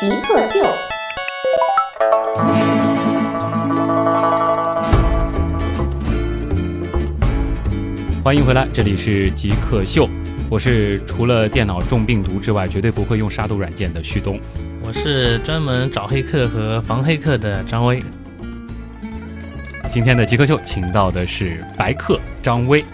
极客秀。欢迎回来，这里是极客秀，我是除了电脑中病毒之外，绝对不会用杀毒软件的旭东。我是专门找黑客和防黑客的张威。今天的极客秀请到的是白客张威。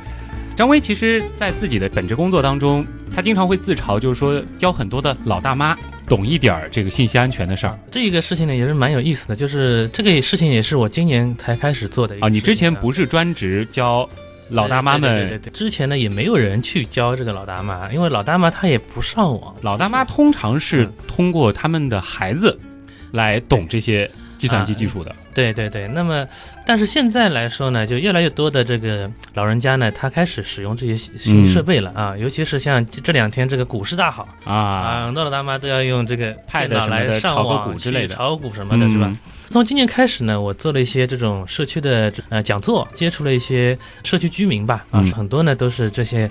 张威其实，在自己的本职工作当中，他经常会自嘲，就是说教很多的老大妈懂一点儿这个信息安全的事儿。这个事情呢也是蛮有意思的，就是这个事情也是我今年才开始做的啊。你之前不是专职教老大妈们对对，对对。之前呢也没有人去教这个老大妈，因为老大妈她也不上网，老大妈通常是嗯。通过他们的孩子来懂这些计算机技术的。对对对，那么但是现在来说呢，就越来越多的这个老人家呢，他开始使用这些新新设备了啊，尤其是像这这两天这个股市大好啊，啊，很多老大妈都要用这个么的来上网股之类的。炒股什么的，是吧？嗯从今年开始呢，我做了一些这种社区的呃讲座，接触了一些社区居民吧，啊，嗯。很多呢都是这些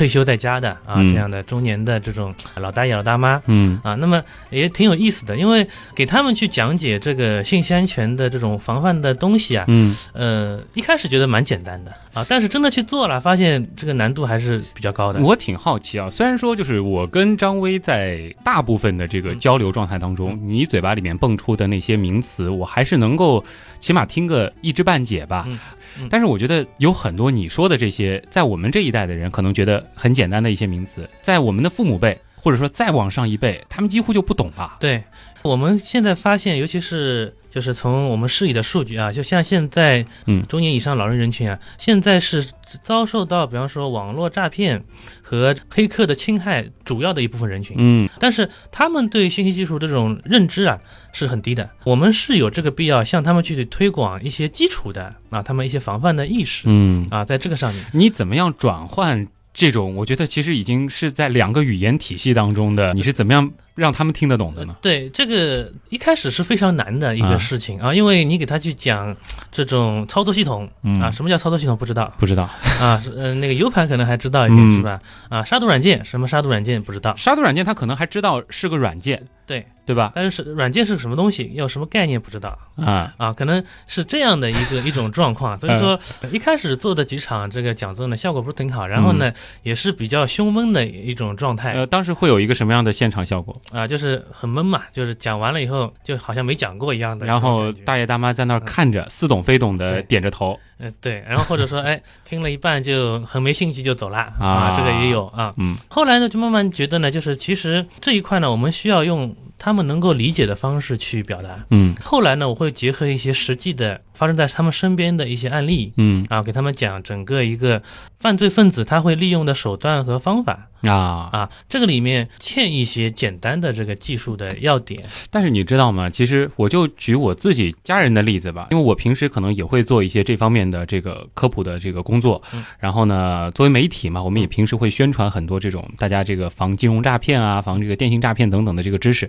退休在家的啊，嗯。这样的中年的这种老大爷老大妈。嗯。啊，那么也挺有意思的，因为给他们去讲解这个信息安全的这种防范的东西啊，嗯，呃，一开始觉得蛮简单的啊，但是真的去做了，发现这个难度还是比较高的。我挺好奇啊，虽然说就是我跟张威在大部分的这个交流状态当中，你嘴巴里面蹦出的那些名词，我还是能够起码听个一知半解吧。嗯嗯但是我觉得有很多你说的这些，在我们这一代的人可能觉得很简单的一些名词，在我们的父母辈或者说再往上一辈，他们几乎就不懂吧？对，我们现在发现，尤其是就是从我们市里的数据啊，就像现在，嗯中年以上老人人群啊，现在是遭受到比方说网络诈骗和黑客的侵害主要的一部分人群。嗯但是他们对信息技术这种认知啊是很低的，我们是有这个必要向他们去推广一些基础的啊，他们一些防范的意识嗯，啊，在这个上面。你怎么样转换这种？我觉得其实已经是在两个语言体系当中的，你是怎么样让他们听得懂的呢？对，这个一开始是非常难的一啊个事情啊，因为你给他去讲这种操作系统嗯。啊，什么叫操作系统不知道？不知道，啊，是呃那个 U 盘可能还知道一点嗯。是吧？啊，杀毒软件什么杀毒软件不知道，杀毒软件他可能还知道是个软件，对，对吧？但是是软件是什么东西，要什么概念不知道。啊，啊，可能是这样的一个 一种状况，所以说一开始做的几场这个讲座呢，效果不是挺好，然后呢也是比较凶闷的一种状态。呃，当时会有一个什么样的现场效果？啊，就是很闷嘛，就是讲完了以后就好像没讲过一样的，然后大爷大妈在那儿看着，似懂非懂的点着头呃，对，然后或者说，哎，听了一半就很没兴趣就走了啊啊，这个也有啊。嗯后来呢，就慢慢觉得呢，就是其实这一块呢，我们需要用他们能够理解的方式去表达。嗯后来呢，我会结合一些实际的发生在他们身边的一些案例嗯啊，给他们讲整个一个犯罪分子他会利用的手段和方法啊。啊，这个里面欠一些简单的这个技术的要点。但是你知道吗？其实我就举我自己家人的例子吧，因为我平时可能也会做一些这方面的这个科普的这个工作嗯。然后呢，作为媒体嘛，我们也平时会宣传很多这种大家这个防金融诈骗啊、防这个电信诈骗等等的这个知识。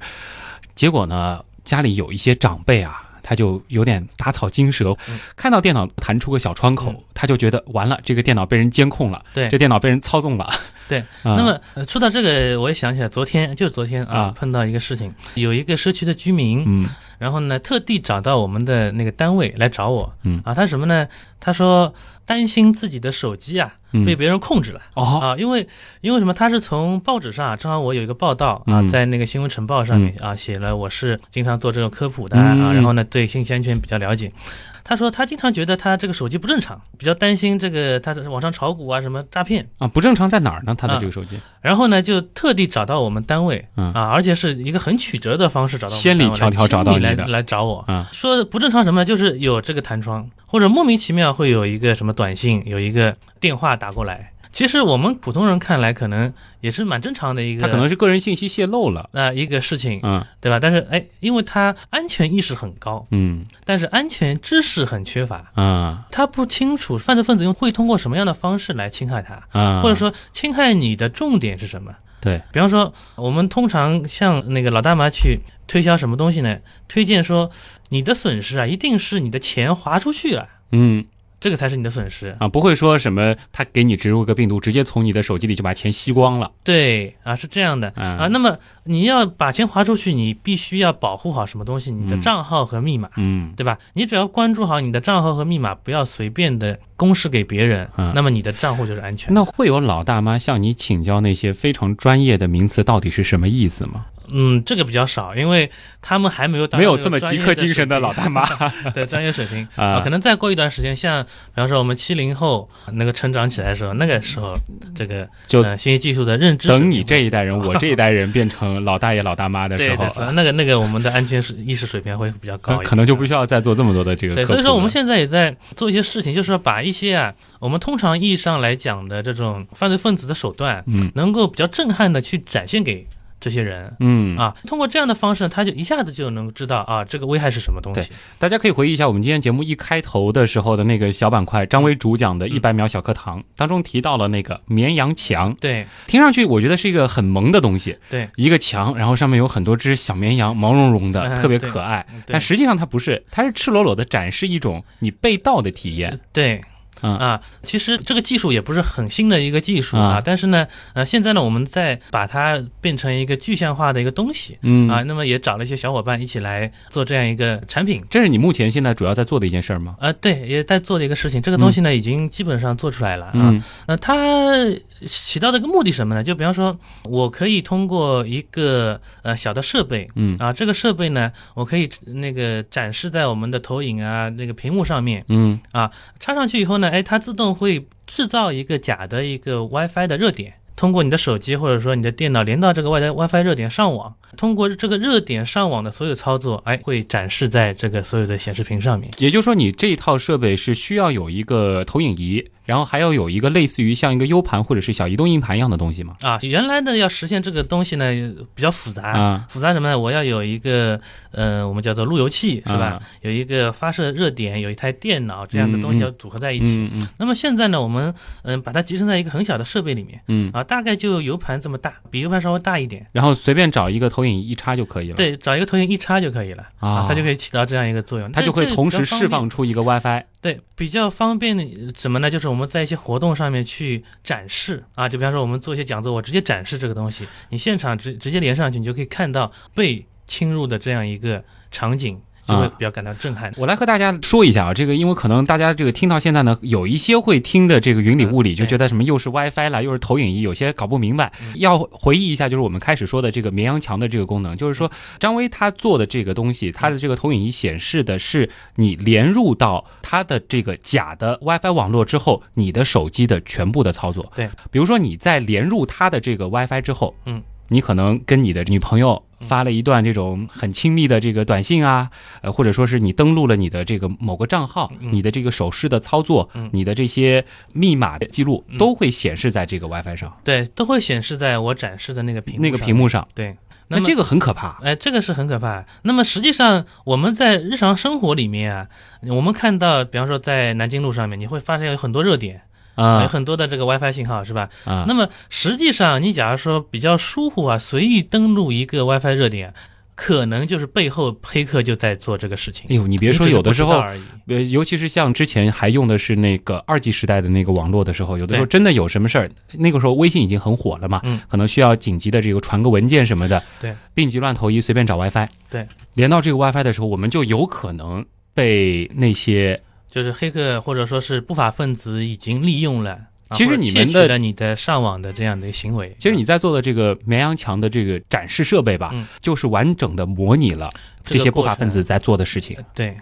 结果呢，家里有一些长辈啊。他就有点打草惊蛇，嗯看到电脑弹出个小窗口，嗯他就觉得完了，这个电脑被人监控了，对这电脑被人操纵了。对，啊那么呃说到这个，我也想起来，昨天就是昨天啊，啊碰到一个事情，有一个社区的居民，嗯然后呢，特地找到我们的那个单位来找我，嗯啊，他什么呢？他说担心自己的手机啊嗯被别人控制了。哦啊，因为因为什么？他是从报纸上啊，正好我有一个报道啊，嗯在那个新闻晨报上面啊写了，我是经常做这种科普的啊，嗯然后呢对信息安全比较了解。他说他经常觉得他这个手机不正常，比较担心这个他在网上炒股啊什么诈骗，啊，不正常在哪儿呢？他的这个手机，然后呢就特地找到我们单位嗯啊，而且是一个很曲折的方式找到我们千里迢迢找到你来来找我，啊说不正常什么呢？就是有这个弹窗，或者莫名其妙会有一个什么短信，有一个电话打过来。其实我们普通人看来可能也是蛮正常的一个，他可能是个人信息泄露了。啊、一个事情，嗯对吧？但是哎，因为他安全意识很高，嗯但是安全知识很缺乏，啊他不清楚犯罪分子用会通过什么样的方式来侵害他，啊，或者说侵害你的重点是什么？对，比方说，我们通常向那个老大妈去推销什么东西呢？推荐说你的损失啊，一定是你的钱划出去了，嗯这个才是你的损失。啊，不会说什么他给你植入个病毒，直接从你的手机里就把钱吸光了。对啊，是这样的嗯啊。那么你要把钱划出去，你必须要保护好什么东西？你的嗯账号和密码。嗯对吧？你只要关注好你的账号和密码，不要随便的公示给别人，嗯那么你的账户就是安全。那会有老大妈向你请教那些非常专业的名词到底是什么意思吗？嗯，这个比较少，因为他们还没有没有这么极客精神的老大妈。对专业水平。啊。可能再过一段时间，像比方说我们七零后那个成长起来的时候，那个时候这个就呃信息技术的认知等你这一代人，我这一代人 变成老大爷老大妈的时候那个那个我们的安全意识水平会比较高一点，可可能就不需要再做这么多的这个对，所以说我们现在也在做一些事情，就是说把一些啊我们通常意义上来讲的这种犯罪分子的手段，嗯。能够比较震撼的去展现给这些人。嗯啊，通过这样的方式，他就一下子就能知道啊，这个危害是什么东西。大家可以回忆一下我们今天节目一开头的时候的那个小板块，张威主讲的一百秒小课堂当中提到了那个绵羊墙，对听上去我觉得是一个很萌的东西，对一个墙，然后上面有很多只小绵羊，毛茸茸的，嗯特别可爱。但实际上它不是，它是赤裸裸的展示一种你被盗的体验。对。嗯啊，其实这个技术也不是很新的一个技术啊，啊但是呢，呃，现在呢，我们在把它变成一个具象化的一个东西嗯啊，那么也找了一些小伙伴一起来做这样一个产品。这是你目前现在主要在做的一件事儿吗？啊，对，也在做的一个事情，这个东西呢，已经基本上做出来了啊。嗯那它起到的一个目的什么呢？就比方说，我可以通过一个呃小的设备嗯啊，这个设备呢，我可以那个展示在我们的投影啊那个屏幕上面，嗯啊插上去以后呢，哎，它自动会制造一个假的一个 WiFi 的热点。通过你的手机或者说你的电脑连到这个 Wi WiFi 热点上网，通过这个热点上网的所有操作，哎，会展示在这个所有的显示屏上面。也就是说，你这一套设备是需要有一个投影仪，然后还要有一个类似于像一个 U 盘或者是小移动硬盘一样的东西吗？啊，原来的要实现这个东西呢，比较复杂。啊复杂什么呢？我要有一个呃，我们叫做路由器，是吧？啊有一个发射热点，有一台电脑，这样的东西要组合在一起。嗯嗯那么现在呢，我们嗯、把它集成在一个很小的设备里面嗯，啊，大概就 U 盘这么大，比 U 盘稍微大一点。然后随便找一个投影仪一插就可以了。，对，找一个投影一插就可以了啊它就可以起到这样一个作用。它就会同时释放。出一个 WiFi。对，比较方便的什么呢？就是我们在一些活动上面去展示啊，就比方说我们做一些讲座，我直接展示这个东西，你现场直直接连上去，你就可以看到被侵入的这样一个场景，就会啊比较感到震撼。我来和大家说一下啊，这个因为可能大家这个听到现在呢，有一些会听的这个云里雾里，嗯就觉得什么又是 WiFi 啦，又是投影仪，有些搞不明白。嗯要回忆一下，就是我们开始说的这个绵羊墙的这个功能，就是说张威他做的这个东西，他的这个投影仪显示的是你连入到他的这个假的 WiFi 网络之后，你的手机的全部的操作。对，比如说你在连入他的这个 WiFi 之后，嗯。你可能跟你的女朋友发了一段这种很亲密的这个短信啊，呃，或者说是你登录了你的这个某个账号，嗯。你的这个手势的操作，嗯。你的这些密码的记录嗯。都会显示在这个 WiFi 上，对，都会显示在我展示的那个屏幕那个屏幕上。对，么那这个很可怕。哎，这个是很可怕。那么实际上，我们在日常生活里面啊，我们看到，比方说在南京路上面，你会发现有很多热点，有啊很多的这个 WiFi 信号，是吧？啊，那么实际上，你假如说比较疏忽啊，随意登录一个 WiFi 热点，可能就是背后黑客就在做这个事情。哎呦，你别说，有的时候。呃，尤其是像之前还用的是那个二 G 时代的那个网络的时候，有的时候真的有什么事儿，那个时候微信已经很火了嘛，嗯。可能需要紧急的这个传个文件什么的，对，病急乱投医，随便找 WiFi，对，连到这个 WiFi 的时候，我们就有可能被那些就是黑客或者说是不法分子已经利用了。啊其实你们的你的上网的这样的一个行为，其实你在做的这个绵羊墙的这个展示设备吧，嗯就是完整的模拟了这些不法分子在做的事情。呃对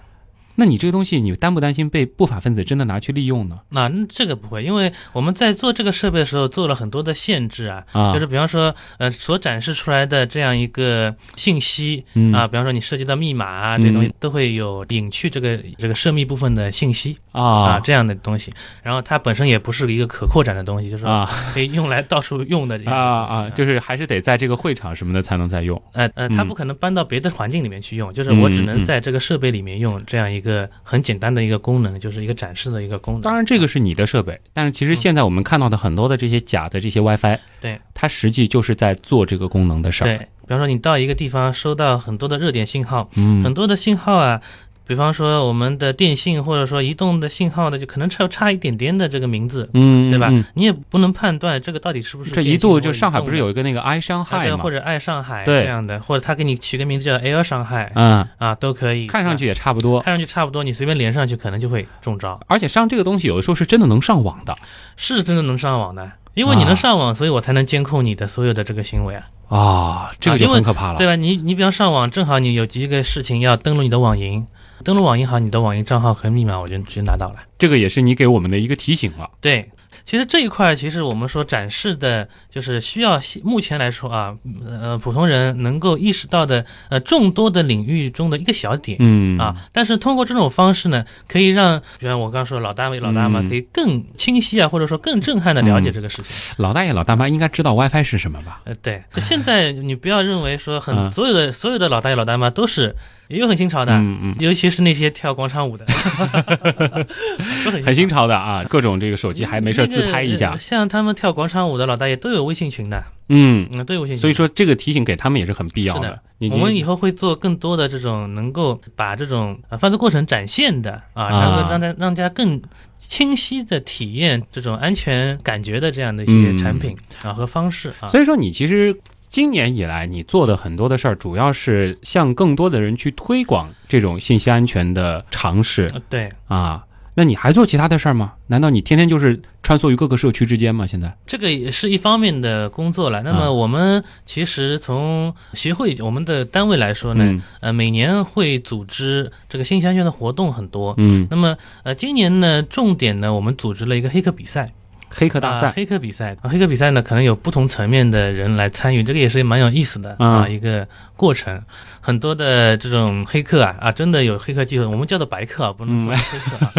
那你这个东西，你担不担心被不法分子真的拿去利用呢？那、嗯这个不会，因为我们在做这个设备的时候做了很多的限制啊，啊，就是比方说，呃，所展示出来的这样一个信息嗯啊，比方说你涉及到密码啊，这些东西都会有隐去这个这个涉密部分的信息啊，啊这样的东西。然后它本身也不是一个可扩展的东西，就是可以用来到处用的这个啊啊，就是还是得在这个会场什么的才能再用。呃呃，它嗯不可能搬到别的环境里面去用，就是我只能在这个设备里面用这样一个很简单的一个功能，就是一个展示的一个功能。当然，这个是你的设备，但是其实现在我们看到的很多的这些假的这些 WiFi，对它实际就是在做这个功能的事儿。对，比方说你到一个地方收到很多的热点信号，嗯很多的信号啊，比方说我们的电信或者说移动的信号的，就可能差差一点点的这个名字，嗯，对吧？嗯你也不能判断这个到底是不是这一度就上海不是有一个那个爱上啊海嘛对或？者爱上海这样的，或者他给你取个名字叫 Air 上海嗯，啊，都可以，看上去也差不多。看上去差不多，你随便连上去可能就会中招，而且上这个东西有的时候是真的能上网的是真的能上网的。因为你啊能上网，所以我才能监控你的所有的这个行为啊，啊，这个就很可怕了。对吧？你你比方上网，正好你有几个事情要登录你的网银，登录网银好，你的网银账号和密码我就直接拿到了。这个也是你给我们的一个提醒了。对，其实这一块，其实我们说展示的，就是需要目前来说啊，呃，普通人能够意识到的，呃，众多的领域中的一个小点。嗯啊，但是通过这种方式呢，可以让，就像我刚刚说的老大爷、老大妈，嗯可以更清晰啊，或者说更震撼的了解这个事情。老大爷老大妈应该知道 WiFi 是什么吧？呃，对，就现在你不要认为说很嗯所有的所有的老大爷、老大妈都是也有很新潮的，嗯嗯，尤其是那些跳广场舞的，都很很新潮。的啊，各种这个手机还没事自拍一下。呃。像他们跳广场舞的老大爷都有微信群的，嗯，嗯，都有微信群。所以说这个提醒给他们也是很必要的。我们以后会做更多的这种能够把这种呃犯罪过程展现的啊，啊。然后让大让大家更清晰的体验这种安全感觉的这样的一些嗯。产品啊和方式啊。所以说你其实今年以来你做的很多的事儿，主要是向更多的人去推广这种信息安全的常识呃对，啊。那你还做其他的事儿吗？难道你天天就是穿梭于各个社区之间吗？现在？这个也是一方面的工作了。那啊么我们其实从协会我们的单位来说呢，嗯呃，每年会组织这个信息安全的活动很多。嗯，那么呃，今年呢，重点呢，我们组织了一个黑客比赛。黑客大赛，啊黑客比赛，啊黑客比赛呢，可能有不同层面的人来参与，这个也是蛮有意思的啊、嗯一个过程。很多的这种黑客啊啊，真的有黑客技术，我们叫做白客啊，不能说黑客啊，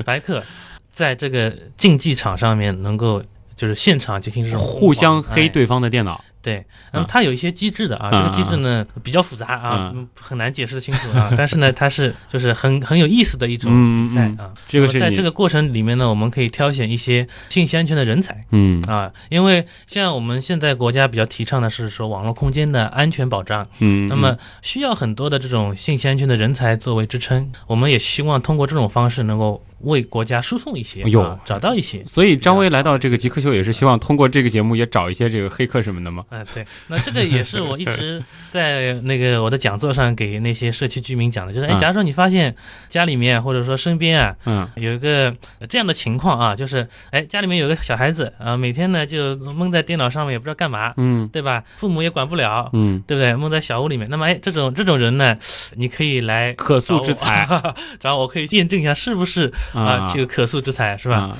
白客在这个竞技场上面能够就是现场进行这种互相黑哎。对方的电脑。对，那么啊。它有一些机制的啊，啊这个机制呢比较复杂啊，很难解释清楚啊。但是呢，它是就是很很有意思的一种比赛啊。这个是在这个过程里面呢，我们可以挑选一些信息安全的人才。嗯。啊，因为像我们现在国家比较提倡的是说网络空间的安全保障，嗯，那么需要很多的这种信息安全的人才作为支撑，我们也希望通过这种方式能够为国家输送一些，有啊，找到一些。所以张威来到这个极客秀，也是希望通过这个节目也找一些这个黑客什么的吗？嗯，对，那这个也是我一直 在那个我的讲座上给那些社区居民讲的，就是，哎，嗯假如说你发现家里面或者说身边啊嗯有一个呃这样的情况啊，就是，哎，家里面有个小孩子啊，每天呢就蒙在电脑上面也不知道干嘛，嗯对吧？父母也管不了，嗯，对不对？蒙在小屋里面，那么哎，这种这种人呢，你可以来可塑之才，然后我可以验证一下是不是啊，这个可塑之才是吧？啊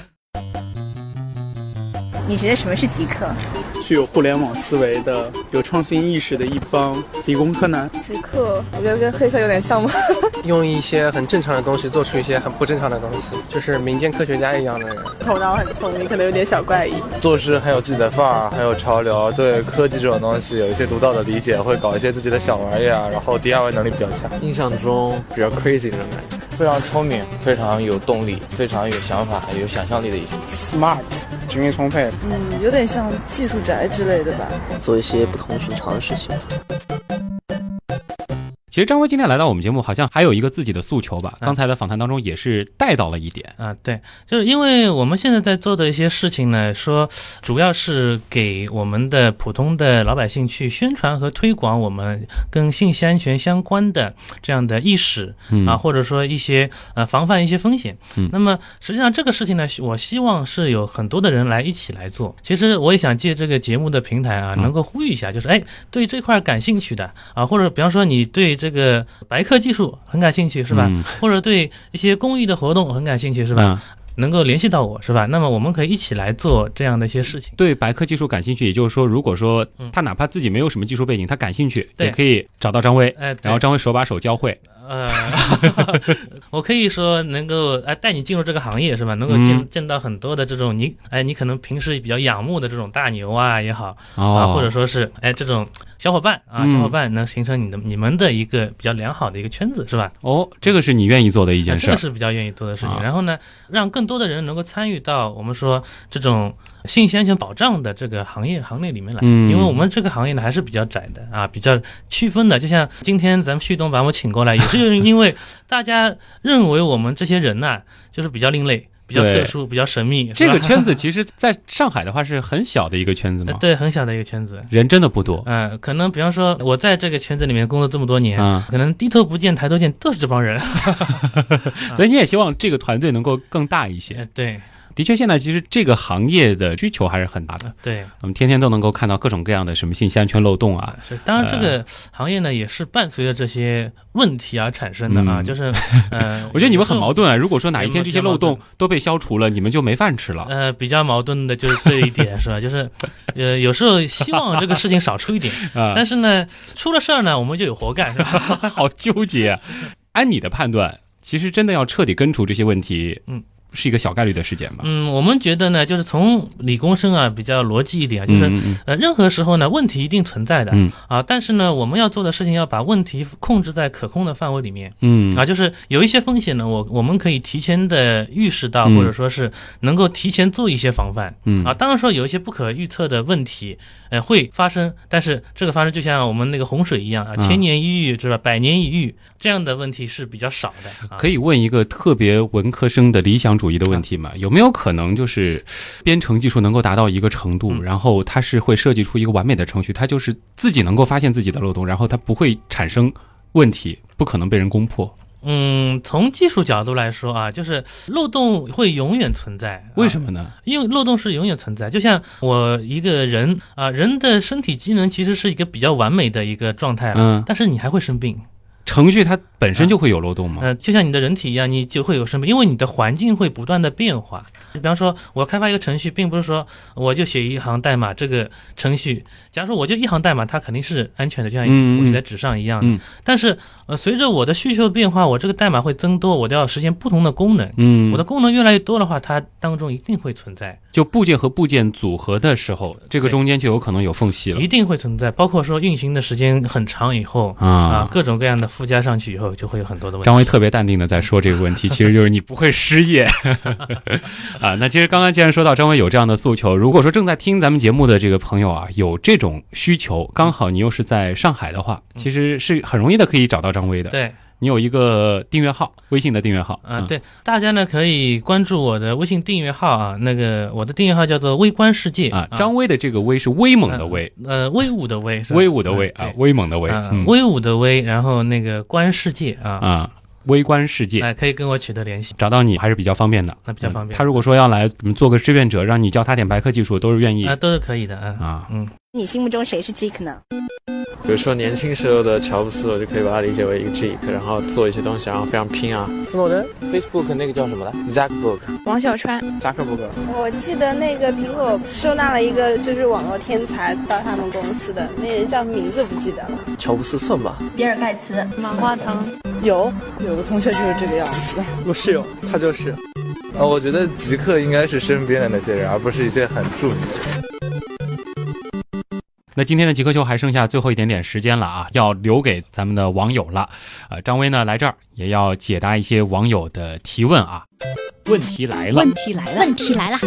你觉得什么是极客？具有互联网思维的、有创新意识的一帮理工科男。极客，我觉得跟黑客有点像吗。用一些很正常的东西做出一些很不正常的东西，就是民间科学家一样的人。头脑很聪明，可能有点小怪异。做事很有自己的范儿，很有潮流，对科技这种东西有一些独到的理解，会搞一些自己的小玩意儿，啊然后 DIY 能力比较强。印象中比较 crazy 那种感觉，非常聪明，非常有动力，非常有想法、有想象力的一群。smart，精力充沛。嗯，有点像技术宅之类的吧。做一些不同寻常的事情。其实张辉今天来到我们节目，好像还有一个自己的诉求吧？嗯刚才的访谈当中也是带到了一点。啊，对，就是因为我们现在在做的一些事情呢，说主要是给我们的普通的老百姓去宣传和推广我们跟信息安全相关的这样的意识嗯啊，或者说一些呃防范一些风险。嗯那么实际上这个事情呢，我希望是有很多的人来一起来做。其实我也想借这个节目的平台啊，嗯能够呼吁一下，就是哎，对这块感兴趣的啊，或者比方说你对这个白客技术很感兴趣，是吧？嗯或者对一些公益的活动很感兴趣，是吧？嗯能够联系到我，是吧？那么我们可以一起来做这样的一些事情。对白客技术感兴趣，也就是说，如果说嗯他哪怕自己没有什么技术背景，他感兴趣，也可以找到张威，哎，然后张威手把手教会。呃，我可以说能够哎带你进入这个行业是吧？能够见、嗯见到很多的这种你哎你可能平时比较仰慕的这种大牛啊也好啊，哦，或者说是哎这种小伙伴啊、嗯小伙伴能形成你的你们的一个比较良好的一个圈子是吧？哦，这个是你愿意做的一件事这个。是比较愿意做的事情。啊然后呢，让更多的人能够参与到我们说这种信息安全保障的这个行业行列里面来，嗯因为我们这个行业呢还是比较窄的啊，比较区分的。就像今天咱们旭东把我请过来，也是因为大家认为我们这些人呐、就是比较另类。比较特殊，比较神秘，这个圈子 其实在上海的话是很小的一个圈子嘛，呃对很小的一个圈子。人真的不多。嗯、可能比方说，我在这个圈子里面工作这么多年，嗯可能低头不见抬头见都是这帮人。所以你也希望这个团队能够更大一些。呃对的确，现在其实这个行业的需求还是很大的，对，我们天天都能够看到各种各样的什么信息安全漏洞啊。是，当然这个行业呢也是伴随着这些问题而产生的啊，嗯就是，呃，我觉得你们很矛盾。啊！如果说哪一天这些漏洞都被消除了，你们就没饭吃了。呃，比较矛盾的就是这一点，是吧？就是，呃，有时候希望这个事情少出一点，啊，但是呢，出了事儿呢，我们就有活干，是吧？好纠结啊。按你的判断，其实真的要彻底根除这些问题，嗯，是一个小概率的事件吧？嗯，我们觉得呢，就是从理工生啊比较逻辑一点啊，就是。嗯任何时候呢，问题一定存在的，嗯啊，但是呢，我们要做的事情要把问题控制在可控的范围里面，嗯啊，就是有一些风险呢，我我们可以提前的预示到，嗯或者说是能够提前做一些防范。嗯啊，当然说有一些不可预测的问题，呃，会发生，但是这个发生就像我们那个洪水一样啊，嗯千年一遇是吧？百年一遇这样的问题是比较少的。啊、可以问一个特别文科生的理想主义的问题嘛？有没有可能就是编程技术能够达到一个程度，嗯然后它是会设计出一个完美的程序，它就是自己能够发现自己的漏洞，然后它不会产生问题，不可能被人攻破？嗯，从技术角度来说啊，就是漏洞会永远存在。为什么？么呢？因为漏洞是永远存在，就像我一个人啊，人的身体机能其实是一个比较完美的一个状态了，嗯，但是你还会生病。程序它本身就会有漏洞吗？呃，就像你的人体一样，你就会有生病，因为你的环境会不断的变化。比方说，我开发一个程序，并不是说我就写一行代码，这个程序，假如说我就一行代码，它肯定是安全的，就像嗯嗯我写在纸上一样的。嗯但是，呃，随着我的需求变化，我这个代码会增多，我都要实现不同的功能。嗯我的功能越来越多的话，它当中一定会存在，就部件和部件组合的时候，这个中间就有可能有缝隙了一定会存在。包括说运行的时间很长以后啊啊，。各种各样的附加上去以后，就会有很多的问题。张威特别淡定的在说这个问题，其实就是你不会失业 啊。那其实刚刚既然说到张威有这样的诉求，如果说正在听咱们节目的这个朋友啊，有这种需求，刚好你又是在上海的话，其实是很容易的可以找到张威的。对。你有一个订阅号，微信的订阅号啊，，对，大家呢可以关注我的微信订阅号啊，那个我的订阅号叫做“微观世界”啊，张威的这个威是威猛的威，呃，威武的威，是吧？威武的威啊，威猛的威，威武的威，然后那个观世界啊，啊，微观世界。哎，可以跟我取得联系，找到你还是比较方便的，那比较方便。嗯他如果说要来嗯做个志愿者，让你教他点白科技术，都是愿意。啊，都是可以的啊，啊。嗯，你心目中谁是 Jake 呢？比如说年轻时候的乔布斯，我就可以把它理解为一个 geek，然后做一些东西，然后非常拼啊。斯诺登，Facebook 那个叫什么来？Zackbook，王小川，，Zackbook。我记得那个苹果收纳了一个就是网络天才到他们公司的那人叫名字不记得了。乔布斯寸吧。比尔盖茨，马化腾。有有个同学就是这个样子。我室友他就是。呃，我觉得极客应该是身边的那些人，而不是一些很著名的人。那今天的极客秀还剩下最后一点点时间了啊，要留给咱们的网友了。呃，张威呢来这儿也要解答一些网友的提问啊。问题来了，问题来了，问题来了。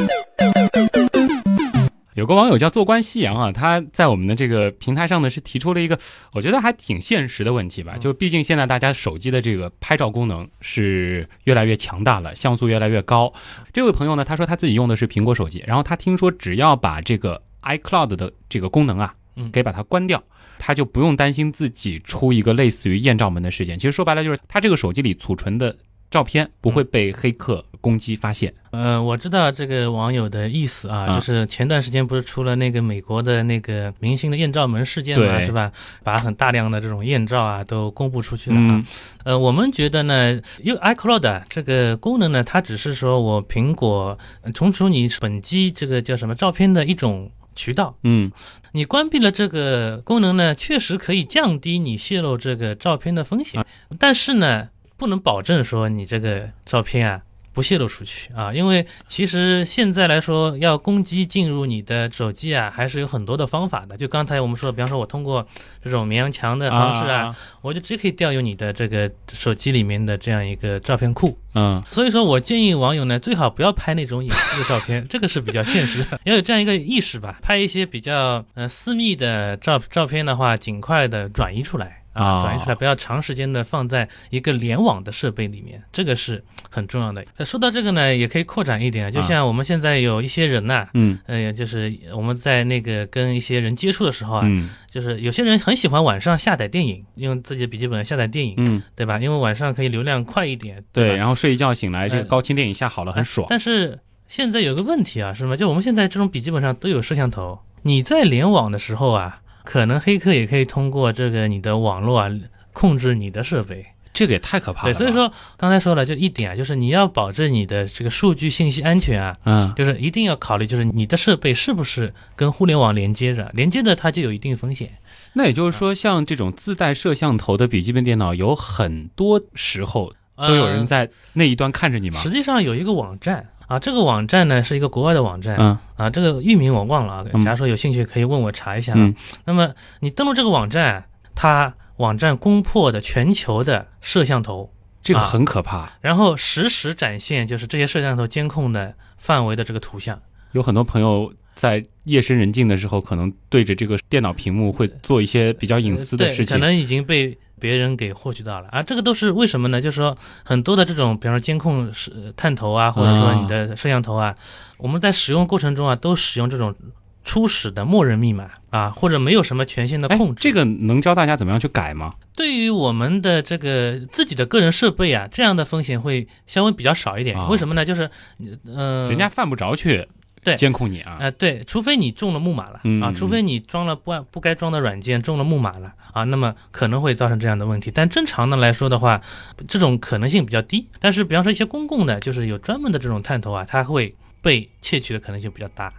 有个网友叫做官夕阳啊，他在我们的这个平台上呢是提出了一个我觉得还挺现实的问题吧，就毕竟现在大家手机的这个拍照功能是越来越强大了，像素越来越高。这位朋友呢，他说他自己用的是苹果手机，然后他听说只要把这个 iCloud 的这个功能啊，嗯给把它关掉，他就不用担心自己出一个类似于艳照门的事件。其实说白了就是他这个手机里储存的照片不会被黑客攻击发现。呃，我知道这个网友的意思啊，啊就是前段时间不是出了那个美国的那个明星的艳照门事件嘛，是吧？把很大量的这种艳照啊都公布出去了啊。嗯呃，我们觉得呢，因为 iCloud 这个功能呢，它只是说我苹果呃重除你本机这个叫什么照片的一种渠道。嗯你关闭了这个功能呢，确实可以降低你泄露这个照片的风险，但是呢，不能保证说你这个照片啊。不泄露出去啊，因为其实现在来说，要攻击进入你的手机啊，还是有很多的方法的。就刚才我们说，比方说我通过这种绵羊墙的方式啊，啊我就直接可以调用你的这个手机里面的这样一个照片库。嗯所以说我建议网友呢，最好不要拍那种隐私的照片，这个是比较现实的，要有这样一个意识吧。拍一些比较呃私密的照照片的话，尽快的转移出来啊啊，转移出来，不要长时间的放在一个联网的设备里面，这个是很重要的。呃说到这个呢，也可以扩展一点，就像我们现在有一些人呐、嗯呃，就是我们在那个跟一些人接触的时候啊，嗯就是有些人很喜欢晚上下载电影，用自己的笔记本下载电影，嗯，对吧？因为晚上可以流量快一点，对，吧然后睡一觉醒来，这个呃高清电影下好了，很爽。但是现在有个问题啊，是吗？就我们现在这种笔记本上都有摄像头，你在联网的时候啊，可能黑客也可以通过这个你的网络啊控制你的设备。这个也太可怕了对，所以说刚才说了，就一点啊，就是你要保证你的这个数据信息安全啊，嗯就是一定要考虑，就是你的设备是不是跟互联网连接着，连接着它就有一定风险。那也就是说，像这种自带摄像头的笔记本电脑，有很多时候都有人在那一端看着你吗？实际上有一个网站啊，这个网站呢是一个国外的网站，嗯啊，这个域名我忘了啊，嗯假如说有兴趣可以问我查一下啊。嗯那么你登录这个网站，它网站攻破的全球的摄像头，这个啊很可怕。然后实时展现就是这些摄像头监控的范围的这个图像。有很多朋友在夜深人静的时候，可能对着这个电脑屏幕会做一些比较隐私的，事情。可能已经被别人给获取到了啊。这个都是为什么呢？就是说很多的这种，比方说监控是呃探头啊，或者说你的摄像头啊，我们在使用过程中啊，都使用这种初始的默认密码啊，或者没有什么权限的哎控制。这个能教大家怎么样去改吗？对于我们的这个自己的个人设备啊，这样的风险会稍微比较少一点。啊为什么呢？就是呃，人家犯不着去对监控你啊。啊、对，除非你中了木马了、嗯啊，除非你装了不按不该装的软件，中了木马了啊，那么可能会造成这样的问题。但正常的来说的话，这种可能性比较低。但是比方说一些公共的，就是有专门的这种探头啊，它会被窃取的可能性比较大。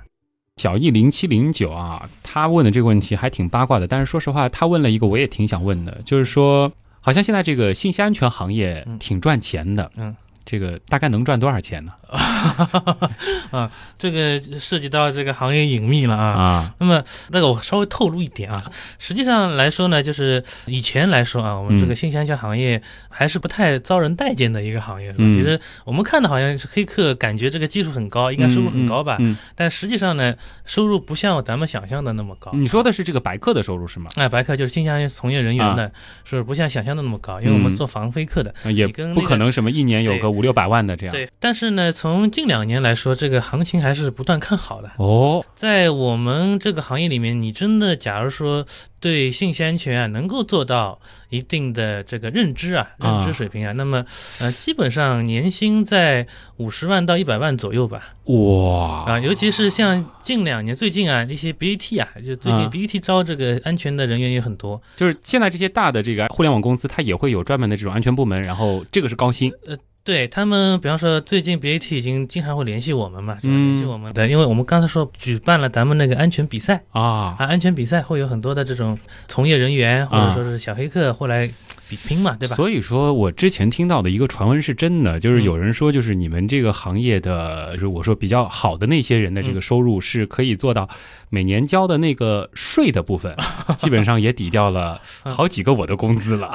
小易零七零九啊，他问的这个问题还挺八卦的，但是说实话，他问了一个我也挺想问的，就是说，好像现在这个信息安全行业挺赚钱的，嗯，这个大概能赚多少钱呢？啊，这个涉及到这个行业隐秘了啊。啊，那么那个我稍微透露一点啊，实际上来说呢，就是以前来说啊，我们这个信息安全行业还是不太遭人待见的一个行业。是吧嗯其实我们看的好像是黑客，感觉这个技术很高，应该收入很高吧？嗯，但实际上呢，收入不像咱们想象的那么高。嗯你说的是这个白客的收入是吗？哎，白客就是信息安全从业人员的收入不像想象的那么高，因为我们嗯做防黑客的，啊也不可能什么一年有个五六百万的这样。对，但是呢，从近两年来说，这个行情还是不断看好的。哦，在我们这个行业里面，你真的假如说对信息安全啊能够做到一定的这个认知啊、啊认知水平啊，那么呃，基本上年薪在五十万到一百万左右吧。哇啊，尤其是像近两年最近啊，一些 BAT 啊，就最近啊 BAT 招这个安全的人员也很多。就是现在这些大的这个互联网公司，它也会有专门的这种安全部门，然后这个是高薪。呃，对他们，比方说最近 BAT 已经经常会联系我们嘛，就联系我们。对，因为我们刚才说举办了咱们那个安全比赛啊。啊，安全比赛会有很多的这种从业人员或者说是小黑客会来比拼嘛，对吧？所以说我之前听到的一个传闻是真的，就是有人说，就是你们这个行业的，如果说比较好的那些人的这个收入是可以做到每年交的那个税的部分，基本上也抵掉了好几个我的工资了。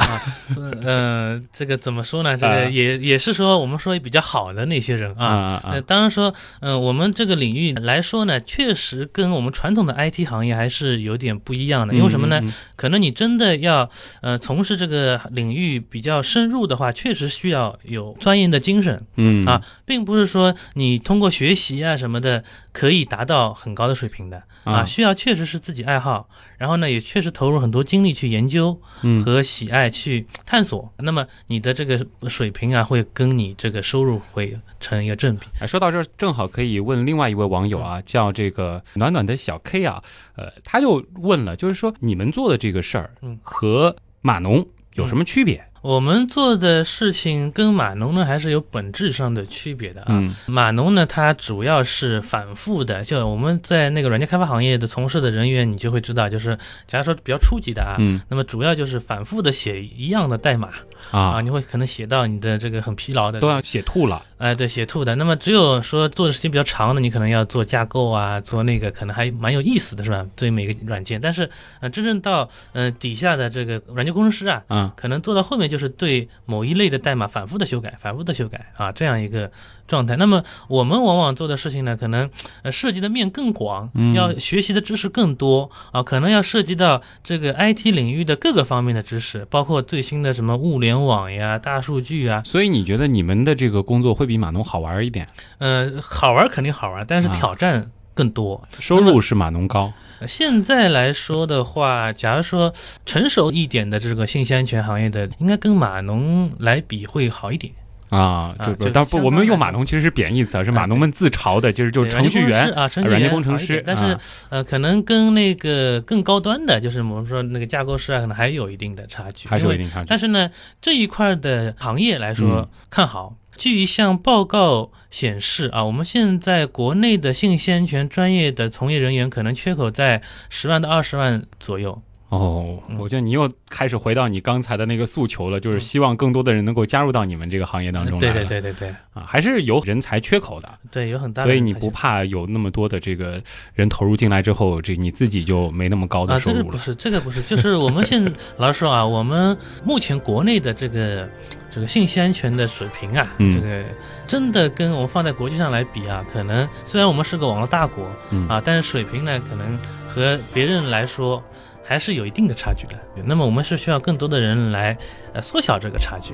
呃，这个怎么说呢？这啊个也也是说我们说比较好的那些人啊啊啊。啊呃，当然说，嗯，我们这个领域来说呢，确实跟我们传统的 IT 行业还是有点不一样的。因为什么呢嗯嗯嗯？可能你真的要呃从事这个个领域比较深入的话，确实需要有钻研的精神。嗯啊，并不是说你通过学习啊什么的可以达到很高的水平的啊啊，需要确实是自己爱好，然后呢也确实投入很多精力去研究嗯和喜爱去探索。那么你的这个水平啊，会跟你这个收入会成一个正比。哎，说到这儿，正好可以问另外一位网友啊，叫这个暖暖的小 K 啊，呃，他就问了，就是说你们做的这个事儿嗯和码农有什么区别？我们做的事情跟码农呢还是有本质上的区别的啊。嗯码农呢，它主要是反复的，就我们在那个软件开发行业的从事的人员，你就会知道，就是假如说比较初级的啊，嗯那么主要就是反复的写一样的代码啊，你会可能写到你的这个很疲劳的，都要写吐了。哎，对，写吐的。那么只有说做的时间比较长的，你可能要做架构啊，做那个可能还蛮有意思的，是吧？对每个软件，但是呃，真正到呃底下的这个软件工程师啊，嗯可能做到后面就是对某一类的代码反复的修改，反复的修改啊，这样一个状态。那么我们往往做的事情呢，可能呃涉及的面更广，嗯要学习的知识更多啊，可能要涉及到这个 IT 领域的各个方面的知识，包括最新的什么物联网呀、大数据啊。所以你觉得你们的这个工作会比码农好玩一点？呃，好玩肯定好玩，但是啊挑战更多。收入是码农高。现在来说的话，假如说成熟一点的这个信息安全行业的，应该跟码农来比会好一点。啊，啊就就当不，我们用码农其实是贬义词啊，是码啊农们自嘲的，就是就是程序员啊，程序软件员工程师但是、啊。呃，可能跟那个更高端的，就是我们说那个架构师啊，可能还有一定的差距，还是有一定差距。但是呢，这一块的行业来说、嗯。看好。据一项报告显示啊，我们现在国内的信息安全专业的从业人员可能缺口在十万到二十万左右。哦，嗯我觉得你又开始回到你刚才的那个诉求了，就是希望更多的人能够加入到你们这个行业当中来对。对对对对啊，还是有人才缺口的。对，有很大的所以你不怕有那么多的这个人投入进来之后，这你自己就没那么高的啊，收入了。这个不是，这个不是，就是我们现 老实说啊，我们目前国内的这个这个信息安全的水平啊，嗯这个真的跟我们放在国际上来比啊，可能虽然我们是个网络大国、嗯啊，但是水平呢，可能和别人来说还是有一定的差距的。那么我们是需要更多的人来呃缩小这个差距。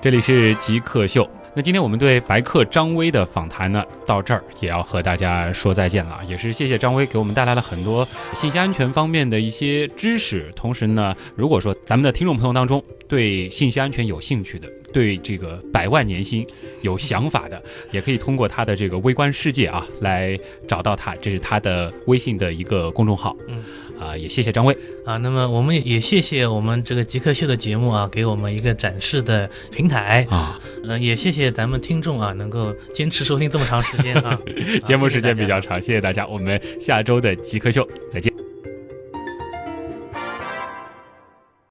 这里是极客秀。那今天我们对白客张威的访谈呢，到这儿也要和大家说再见了。也是谢谢张威给我们带来了很多信息安全方面的一些知识。同时呢，如果说咱们的听众朋友当中对信息安全有兴趣的，对这个百万年薪有想法的，也可以通过他的这个微观世界啊来找到他。这是他的微信的一个公众号。嗯。啊，也谢谢张威啊。那么我们也也谢谢我们这个极客秀的节目啊，给我们一个展示的平台啊。呃，也谢谢咱们听众啊，能够坚持收听这么长时间啊。节目时间比较长，谢谢大家，我们下周的极客秀再见。